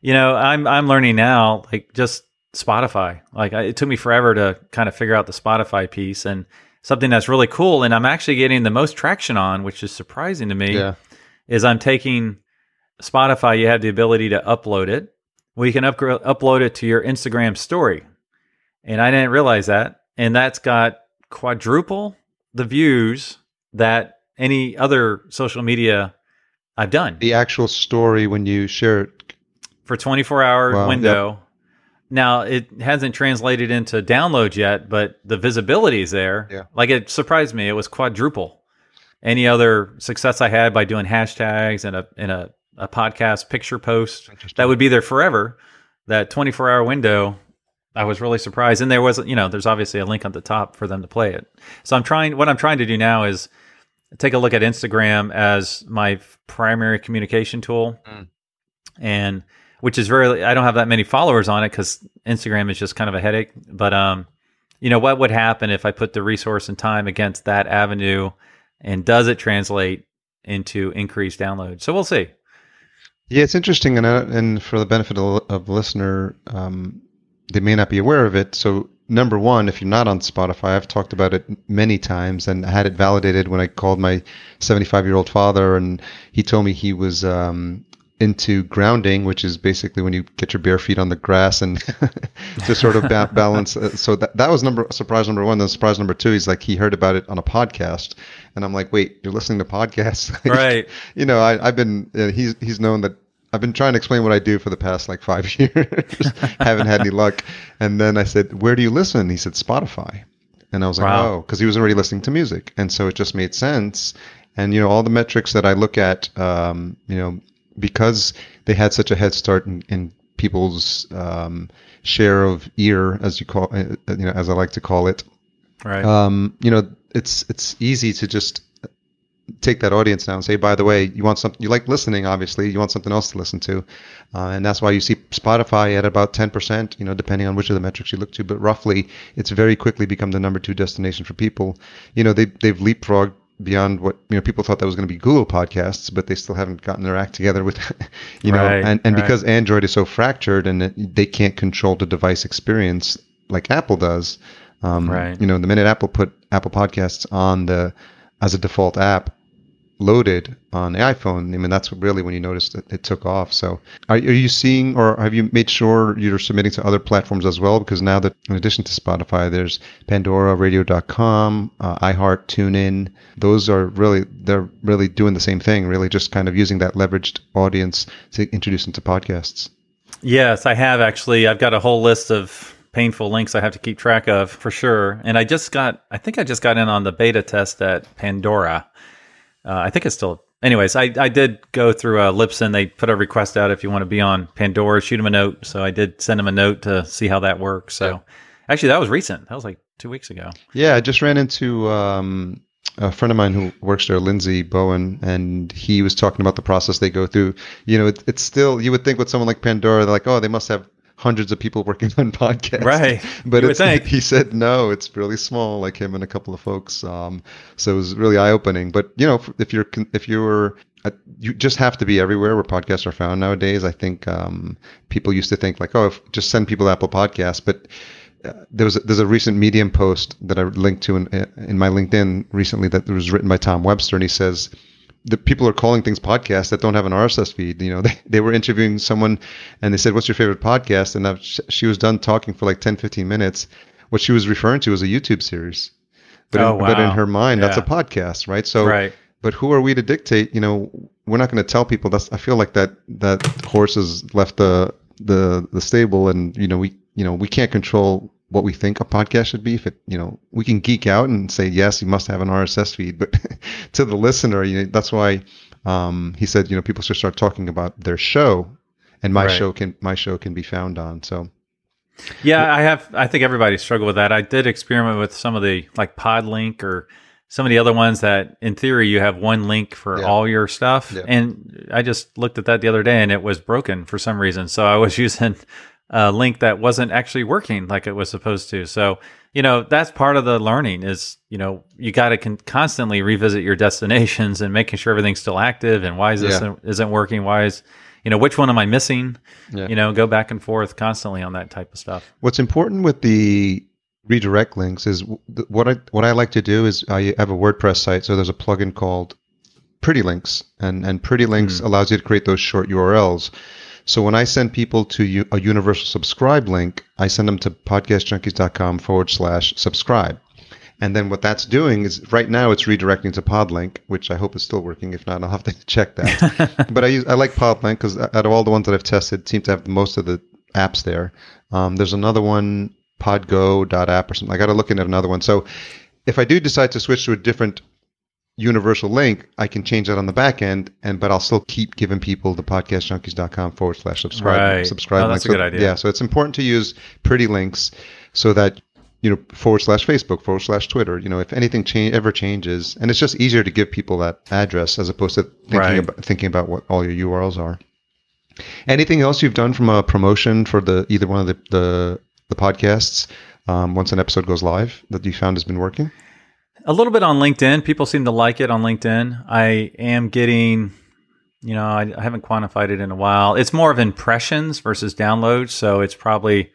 you know, I'm I'm learning now, like just Spotify. Like I, it took me forever to kind of figure out the Spotify piece and something that's really cool, and I'm actually getting the most traction on, which is surprising to me Yeah. is I'm taking Spotify. You have the ability to upload it. Well, you can upgr- upload it to your Instagram story, and I didn't realize that. And that's got quadruple the views that any other social media I've done The actual story when you share it. for 24 hour Wow, window. Now it hasn't translated into downloads yet, but the visibility is there. Yeah. Like it surprised me. It was quadruple. Any other success I had by doing hashtags and a in a, a podcast picture post that would be there forever. That 24 hour window, I was really surprised. And there was, you know, there's obviously a link at the top for them to play it. So I'm trying, what I'm trying to do now is take a look at Instagram as my primary communication tool. Mm. And which is very, I don't have that many followers on it because Instagram is just kind of a headache. But, um, you know, what would happen if I put the resource and time against that avenue and does it translate into increased download? So we'll see. Yeah, it's interesting, and uh, and for the benefit of, the listener, um, they may not be aware of it. So, number one, if you're not on Spotify, I've talked about it many times, and I had it validated when I called my 75 year old father, and he told me he was um, into grounding, which is basically when you get your bare feet on the grass and to sort of ba- balance. Uh, So that that was number surprise number one. Then surprise number two, he's like he heard about it on a podcast, and I'm like, wait, you're listening to podcasts, Like, Right. you know, I, I've been uh, he's he's known that I've been trying to explain what I do for the past like five years. Haven't had any luck. And then I said, "Where do you listen?" He said, "Spotify." And I was like, Wow. "Oh," because he was already listening to music, and so it just made sense. And you know, all the metrics that I look at, um, you know, because they had such a head start in, in people's um, share of ear, as you call, uh, you know, as I like to call it, Right. um, you know, it's it's easy to just take that audience now and say, by the way, you want something, you like listening, obviously, you want something else to listen to, uh, and that's why you see Spotify at about ten percent, you know, depending on which of the metrics you look to, but roughly, it's very quickly become the number two destination for people. You know, they they've leapfrogged beyond what you know people thought that was going to be Google podcasts, but they still haven't gotten their act together with, you know, Right, and and right. because Android is so fractured and it, they can't control the device experience like Apple does. Um, Right. You know, the minute Apple put Apple Podcasts on the as a default app loaded on the iPhone, I mean that's really when you noticed that it took off. So, are, are you seeing, or have you made sure you're submitting to other platforms as well? Because now that in addition to Spotify, there's Pandora, Radio.com, uh, iHeart, TuneIn. Those are really they're really doing the same thing. Really, just kind of using that leveraged audience to introduce them to podcasts. Yes, I have actually. I've got a whole list of painful links I have to keep track of for sure. And I just got, I think I just got in on the beta test at Pandora. Uh, I think it's still, anyways, I, I did go through uh, Libsyn. They put a request out if you want to be on Pandora, shoot them a note. So I did send them a note to see how that works. So actually, that was recent. That was like two weeks ago. Yeah, I just ran into um, a friend of mine who works there, Lindsay Bowen, and he was talking about the process they go through. You know, it, it's still you would think with someone like Pandora, they're like, oh, they must have hundreds of people working on podcasts. Right. But You would it's, think. he said no, it's really small, like him and a couple of folks. Um, so it was really eye opening. But you know, if, you're if you're you just have to be everywhere where podcasts are found nowadays. I think um, people used to think like, oh, if, just send people Apple Podcasts, but uh, there was a, there's a recent Medium post that I linked to in, in my LinkedIn recently that was written by Tom Webster, and he says the people are calling things podcasts that don't have an RSS feed. You know, they, they were interviewing someone and they said, what's your favorite podcast? And I've, she was done talking for like 10, 15 minutes. What she was referring to was a YouTube series. But, Oh, in, but in her mind, that's a podcast, right? So, right. but who are we to dictate? You know, we're not going to tell people. That's I feel like that that horse has left the the the stable, and you know we you know we can't control what we think a podcast should be. If it you know we can geek out and say yes, you must have an RSS feed, but to the listener, you know that's why um, he said you know people should start talking about their show, and my Right. show can my show can be found on. So Yeah, I have. I think everybody struggled with that. I did experiment with some of the like Podlink or some of the other ones that, in theory, you have one link for Yeah. all your stuff. Yeah. And I just looked at that the other day, and it was broken for some reason. So I was using a link that wasn't actually working like it was supposed to. So you know that's part of the learning is you know you got to con- constantly revisit your destinations and making sure everything's still active and why is this Yeah. isn't working why is you know which one am i missing Yeah. you know go back and forth constantly on that type of stuff What's important with the redirect links is what I what I like to do is I have a WordPress site, so there's a plugin called Pretty Links, and and Pretty Links hmm. allows you to create those short URLs. So when I send people to a universal subscribe link, I send them to podcastjunkies.com forward slash subscribe. And then what that's doing is right now it's redirecting to Podlink, which I hope is still working. If not, I'll have to check that. but I use I like Podlink because out of all the ones that I've tested, it seems to have most of the apps there. Um, there's another one, Podgo.app or something. I got to look into another one. So if I do decide to switch to a different universal link, I can change that on the back end, and but I'll still keep giving people the podcastjunkies.com forward slash subscribe. Right. Subscribe. Oh, that's link. a good So- idea. Yeah, so it's important to use pretty links so that you know forward slash Facebook, forward slash Twitter. You know, if anything change ever changes, and it's just easier to give people that address as opposed to thinking Right. about thinking about what all your URLs are. Anything else you've done from a promotion for the either one of the the, the podcasts um, once an episode goes live that you found has been working? A little bit on linkedin. People seem to like it on linkedin. I am getting you know I, I haven't quantified it in a while. It's more of impressions versus downloads so it's probably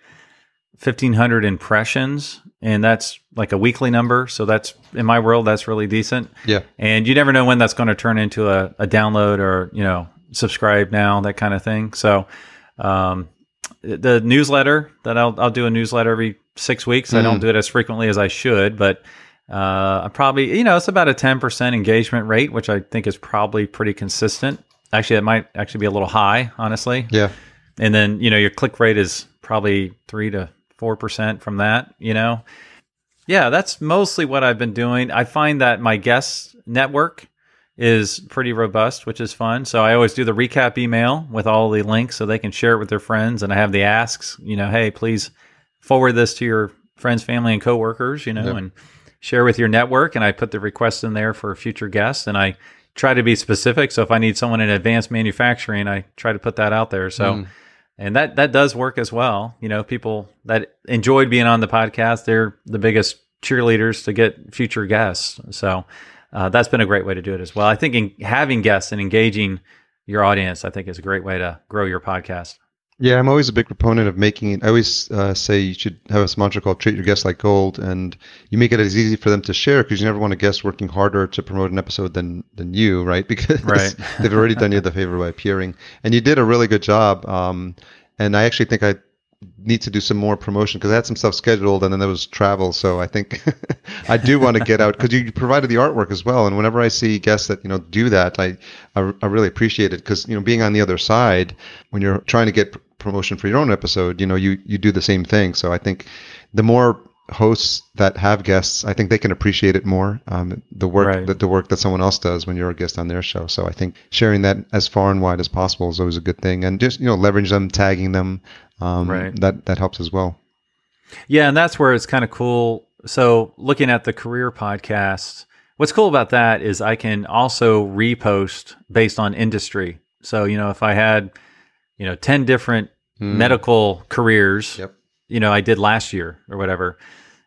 1500 impressions and that's like a weekly number so that's in my world that's really decent. Yeah. and you never know when that's going to turn into a, a download or you know subscribe now that kind of thing. So um, the newsletter that I'll, I'll do a newsletter every six weeks. I don't do it as frequently as i should but uh, I probably you know it's about a 10% engagement rate which i think is probably pretty consistent. Actually it might actually be a little high honestly. Yeah. and then you know your click rate is probably three to four percent from that you know? Yeah that's mostly what i've been doing. I find that my guest network is pretty robust which is fun. So i always do the recap email with all the links so they can share it with their friends and i have the asks you know hey please forward this to your friends family and coworkers you know Yep. and share with your network and i put the request in there for future guests and i try to be specific so if i need someone in advanced manufacturing i try to put that out there so Mm. and that that does work as well. You know, people that enjoyed being on the podcast, they're the biggest cheerleaders to get future guests. So uh, that's been a great way to do it as well. I think in having guests and engaging your audience, I think is a great way to grow your podcast. Yeah, I'm always a big proponent of making it. I always uh, say you should have a mantra called "Treat your guests like gold," and you make it as easy for them to share because you never want a guest working harder to promote an episode than than you, right? Because Right. they've already done you the favor by appearing, and you did a really good job. Um, and I actually think I need to do some more promotion because I had some stuff scheduled, and then there was travel. So I think I do want to get out because you provided the artwork as well. And whenever I see guests that you know do that, I I, I really appreciate it because you know being on the other side when you're trying to get pr- promotion for your own episode, you know you you do the same thing. So I think the more hosts that have guests, I think they can appreciate it more. Um, the work Right. that the work that someone else does when you're a guest on their show. So I think sharing that as far and wide as possible is always a good thing, and just you know leverage them, tagging them, um, Right. that that helps as well. Yeah, and that's where it's kind of cool. So, looking at the career podcast, what's cool about that is I can also repost based on industry. So, you know, if I had, you know, 10 different medical careers, Yep. you know, I did last year or whatever,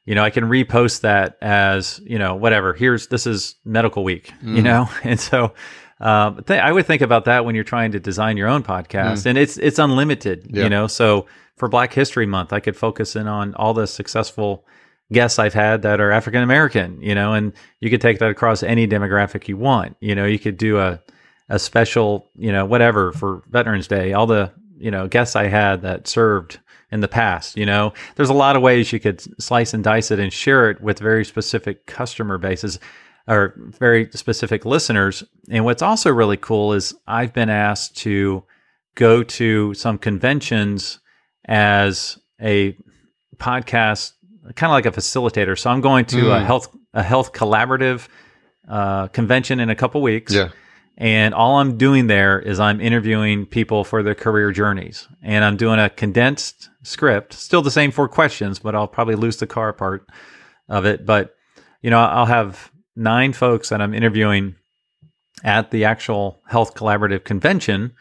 you know, I can repost that as, you know, whatever. Here's this is medical week, you know? And so um, th- I would think about that when you're trying to design your own podcast, and it's it's unlimited, Yeah. you know. So for Black History Month, I could focus in on all the successful guests I've had that are African American, you know, and you could take that across any demographic you want. You know, you could do a a special, you know, whatever for Veterans Day. All the you know guests I had that served in the past. You know, there's a lot of ways you could slice and dice it and share it with very specific customer bases or very specific listeners. And what's also really cool is I've been asked to go to some conventions as a podcast, kind of like a facilitator. So I'm going to a Mm. health a health collaborative uh, convention in a couple weeks. Yeah. And all I'm doing there is I'm interviewing people for their career journeys. And I'm doing a condensed script, still the same four questions, but I'll probably lose the car part of it. But, you know, I'll have nine folks that I'm interviewing at the actual Health Collaborative convention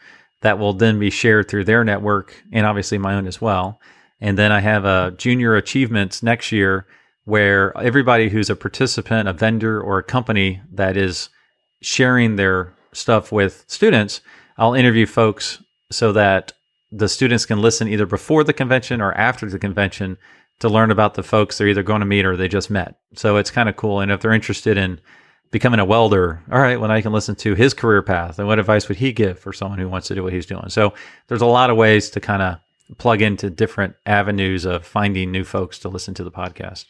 that will then be shared through their network and obviously my own as well. And then I have a junior achievements next year where everybody who's a participant, a vendor, or a company that is sharing their stuff with students, I'll interview folks so that the students can listen either before the convention or after the convention to learn about the folks they're either going to meet or they just met. So it's kind of cool. And if they're interested in becoming a welder, all right, well, I can listen to his career path and what advice would he give for someone who wants to do what he's doing. So there's a lot of ways to kind of plug into different avenues of finding new folks to listen to the podcast.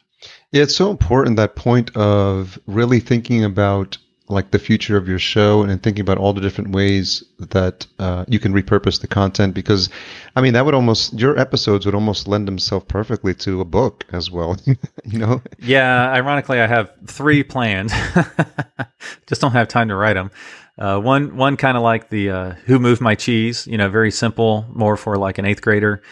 Yeah, it's so important that point of really thinking about like the future of your show and thinking about all the different ways that uh, you can repurpose the content because i mean that would almost your episodes would almost lend themselves perfectly to a book as well you know Yeah, ironically, I have three planned. Just don't have time to write them. Uh, one, one kind of like the uh, "Who Moved My Cheese," you know, very simple, more for like an eighth grader.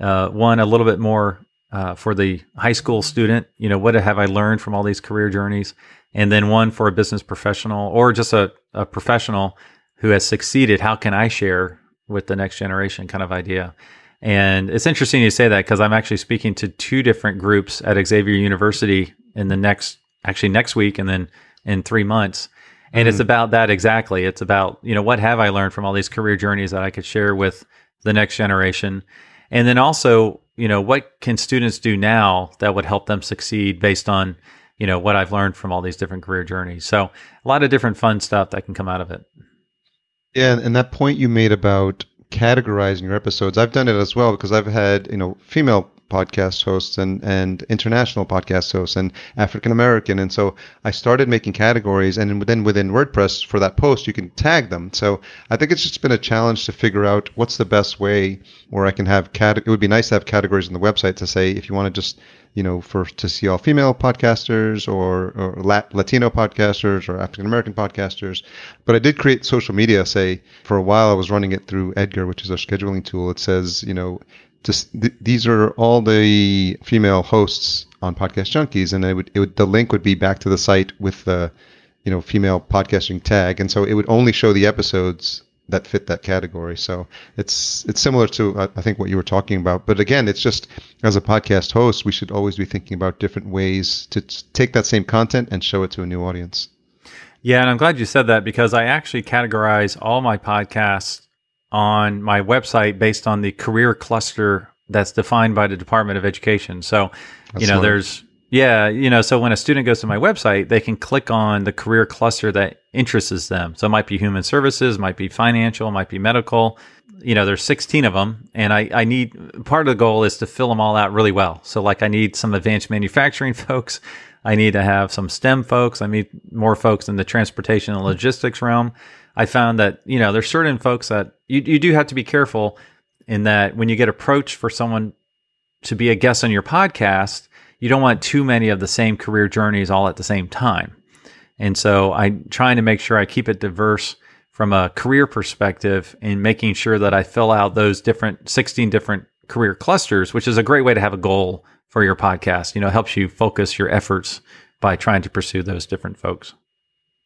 Uh, one a little bit more uh, for the high school student. You know, what have I learned from all these career journeys? And then one for a business professional or just a, a professional who has succeeded. How can I share with the next generation? Kind of idea. And it's interesting you say that because I'm actually speaking to two different groups at Xavier University in the next, actually next week, and then in three months. And it's mm-hmm. about that exactly. It's about, you know, what have I learned from all these career journeys that I could share with the next generation? And then also, you know, what can students do now that would help them succeed based on, you know, what I've learned from all these different career journeys? So a lot of different fun stuff that can come out of it. Yeah, and, that point you made about categorizing your episodes, I've done it as well because I've had you know female podcast hosts and and international podcast hosts and African American, and so I started making categories, and then within WordPress for that post you can tag them. So I think it's just been a challenge to figure out what's the best way where I can have cat. It would be nice to have categories on the website to say if you want to just you know, for to see all female podcasters or, or Lat- Latino podcasters or African American podcasters. But I did create social media. Say for a while, I was running it through Edgar, which is our scheduling tool. It says, you know, just th- these are all the female hosts on Podcast Junkies, and it would, it would the link would be back to the site with the, you know, female podcasting tag, and so it would only show the episodes that fit that category. So it's it's similar to uh, I think what you were talking about. But again, it's just as a podcast host, we should always be thinking about different ways to t- take that same content and show it to a new audience. Yeah, and I'm glad you said that because I actually categorize all my podcasts on my website based on the career cluster that's defined by the Department of Education. So, That's you know, smart. there's yeah, you know, so when a student goes to my website, they can click on the career cluster that interests them. So it might be human services, might be financial, might be medical. You know, there's 16 of them, and I, I need part of the goal is to fill them all out really well. So, like, I need some advanced manufacturing folks. I need to have some STEM folks. I need more folks in the transportation and logistics realm. I found that, you know, there's certain folks that you, you do have to be careful in that when you get approached for someone to be a guest on your podcast, you don't want too many of the same career journeys all at the same time. And so I'm trying to make sure I keep it diverse from a career perspective and making sure that I fill out those different 16 different career clusters, which is a great way to have a goal for your podcast. You know, helps you focus your efforts by trying to pursue those different folks.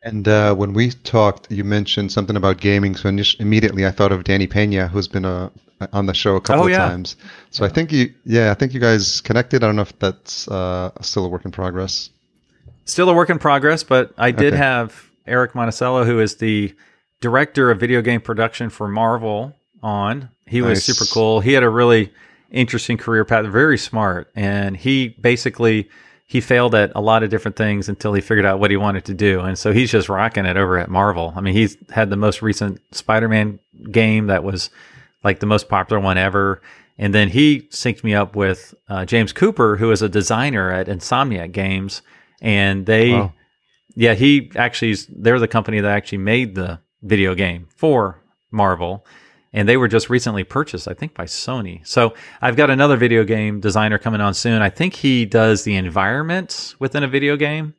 And uh, when we talked, you mentioned something about gaming. So immediately I thought of Danny Pena, who's been uh, on the show a couple oh, of yeah. times. So I think you, yeah, I think you guys connected. I don't know if that's uh, still a work in progress. Still a work in progress, but I did okay. have Eric Monacelli, who is the director of video game production for Marvel, on. He was nice. super cool. He had a really interesting career path, very smart, and he basically he failed at a lot of different things until he figured out what he wanted to do. And so he's just rocking it over at Marvel. I mean, he's had the most recent Spider-Man game that was like the most popular one ever. And then he synced me up with uh, James Cooper, who is a designer at Insomniac Games. And they, wow. yeah, he actually, they're the company that actually made the video game for Marvel and they were just recently purchased, I think, by Sony. So I've got another video game designer coming on soon. I think he does the environments within a video game.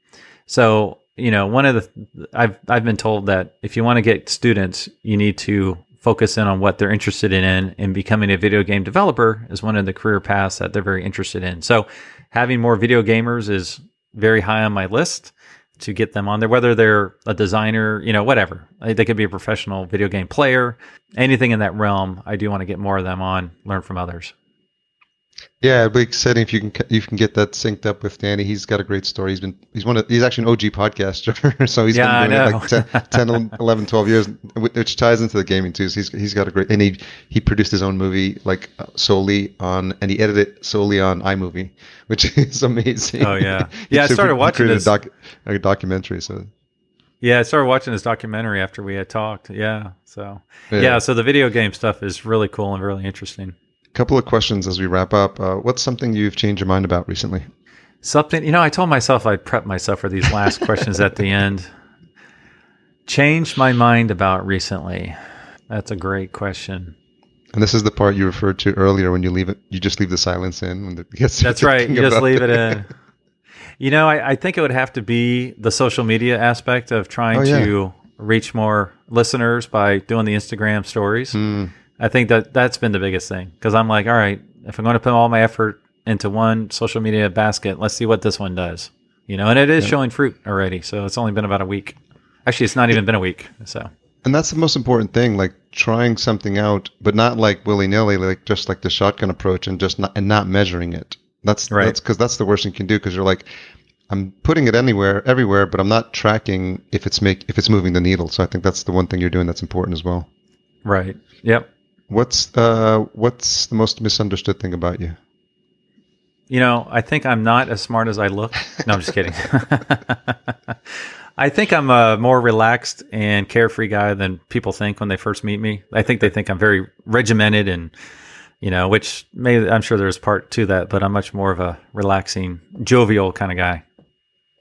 So you know, one of the I've I've been told that if you want to get students, you need to focus in on what they're interested in, and becoming a video game developer is one of the career paths that they're very interested in. So having more video gamers is very high on my list to get them on there, whether they're a designer, you know, whatever. They could be a professional video game player, anything in that realm. I do want to get more of them on, learn from others. Yeah, it'd be exciting if you can you can get that synced up with Danny. He's got a great story. He's been he's one of he's actually an OG podcaster, so he's yeah, been doing it like 10, 10, 11, 12 years, which ties into the gaming too. So he's he's got a great and he he produced his own movie like uh, solely on and he edited it solely on iMovie, which is amazing. Oh yeah, yeah. I started watching this doc, a documentary. So yeah, I started watching this documentary after we had talked. Yeah, so yeah. yeah, so the video game stuff is really cool and really interesting couple of questions as we wrap up. Uh, what's something you've changed your mind about recently? Something, you know, I told myself I'd prep myself for these last questions at the end. Changed my mind about recently. That's a great question. And this is the part you referred to earlier when you leave it, you just leave the silence in when it gets. That's right. You just leave it in. You know, I, I, think it would have to be the social media aspect of trying oh, yeah. to reach more listeners by doing the Instagram stories. Mm. I think that that's been the biggest thing because I'm like, all right, if I'm going to put all my effort into one social media basket, let's see what this one does. You know, and it is yeah. showing fruit already. So it's only been about a week. Actually, it's not even been a week. So. And that's the most important thing, like trying something out, but not like willy nilly, like just like the shotgun approach, and just not and not measuring it. That's right. That's because that's the worst thing you can do because you're like, I'm putting it anywhere, everywhere, but I'm not tracking if it's make if it's moving the needle. So I think that's the one thing you're doing that's important as well. Right. Yep. What's uh, what's the most misunderstood thing about you? You know, I think I'm not as smart as I look. No, I'm just kidding. I think I'm a more relaxed and carefree guy than people think when they first meet me. I think they think I'm very regimented and, you know, which may I'm sure there's part to that, but I'm much more of a relaxing, jovial kind of guy.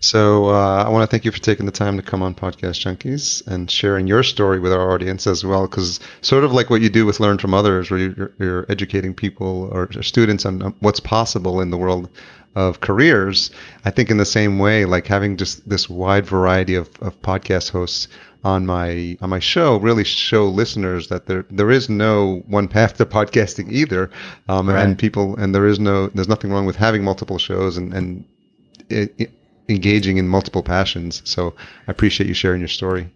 So uh, I want to thank you for taking the time to come on Podcast Junkies and sharing your story with our audience as well, because sort of like what you do with Learn from Others, where you're, you're educating people or students on what's possible in the world of careers. I think in the same way, like having just this wide variety of, of podcast hosts on my on my show really show listeners that there there is no one path to podcasting either, um, right. and people and there is no there's nothing wrong with having multiple shows and and it, it, engaging in multiple passions. So I appreciate you sharing your story.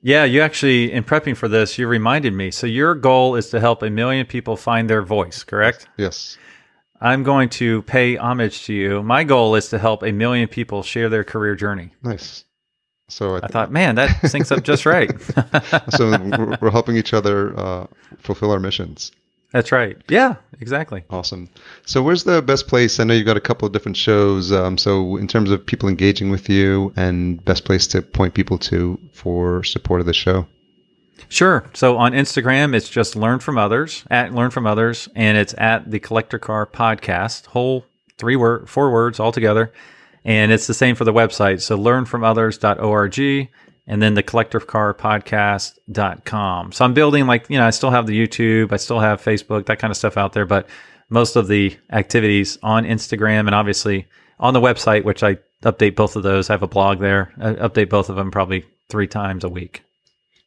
Yeah, you actually, in prepping for this, you reminded me. So your goal is to help a million people find their voice, correct? Yes. I'm going to pay homage to you. My goal is to help a million people share their career journey. Nice. So I, th- I thought, man, that syncs up just right. so we're, we're, helping each other uh, fulfill our missions. That's right. Yeah, exactly. Awesome. So, where's the best place? I know you've got a couple of different shows. Um, so, in terms of people engaging with you, and best place to point people to for support of the show. Sure. So on Instagram, it's just learn from others at learn from others, and it's at the Collector Car Podcast. Whole three word, four words all together, and it's the same for the website. So learnfromothers.org and then the collectorcarpodcast.com. So I'm building like, you know, I still have the YouTube, I still have Facebook, that kind of stuff out there, but most of the activities on Instagram and obviously on the website, which I update both of those. I have a blog there. I update both of them probably three times a week.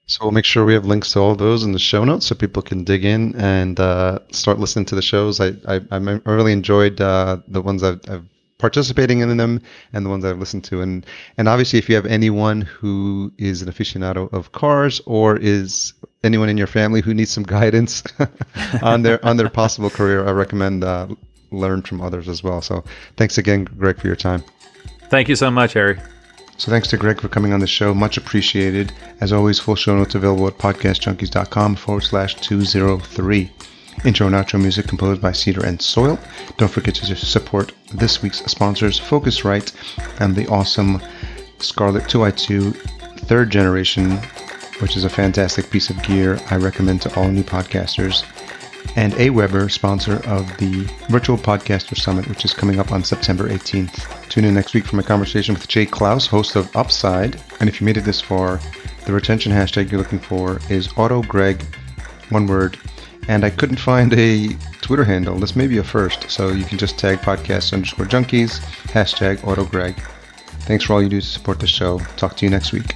So we'll make sure we have links to all those in the show notes so people can dig in and uh, start listening to the shows. I I, I really enjoyed uh, the ones I've, I've participating in them and the ones I've listened to. And and obviously, if you have anyone who is an aficionado of cars or is anyone in your family who needs some guidance on their on their possible career, I recommend uh, learn from others as well. So thanks again, Greg, for your time. Thank you so much, Harry. So thanks to Greg for coming on the show. Much appreciated. As always, full show notes available at podcastjunkies.com forward slash 203. Intro and outro music composed by Cedar and Soil. Don't forget to support this week's sponsors, Focusrite and the awesome Scarlett 2i2 third generation, which is a fantastic piece of gear I recommend to all new podcasters and AWeber, sponsor of the Virtual Podcaster Summit, which is coming up on September 18th. Tune in next week for my conversation with Jay Clouse, host of Upside. And if you made it this far, the retention hashtag you're looking for is AutoGreg, one word. And I couldn't find a Twitter handle. This may be a first, so you can just tag podcast underscore junkies, hashtag AutoGreg. Thanks for all you do to support the show. Talk to you next week.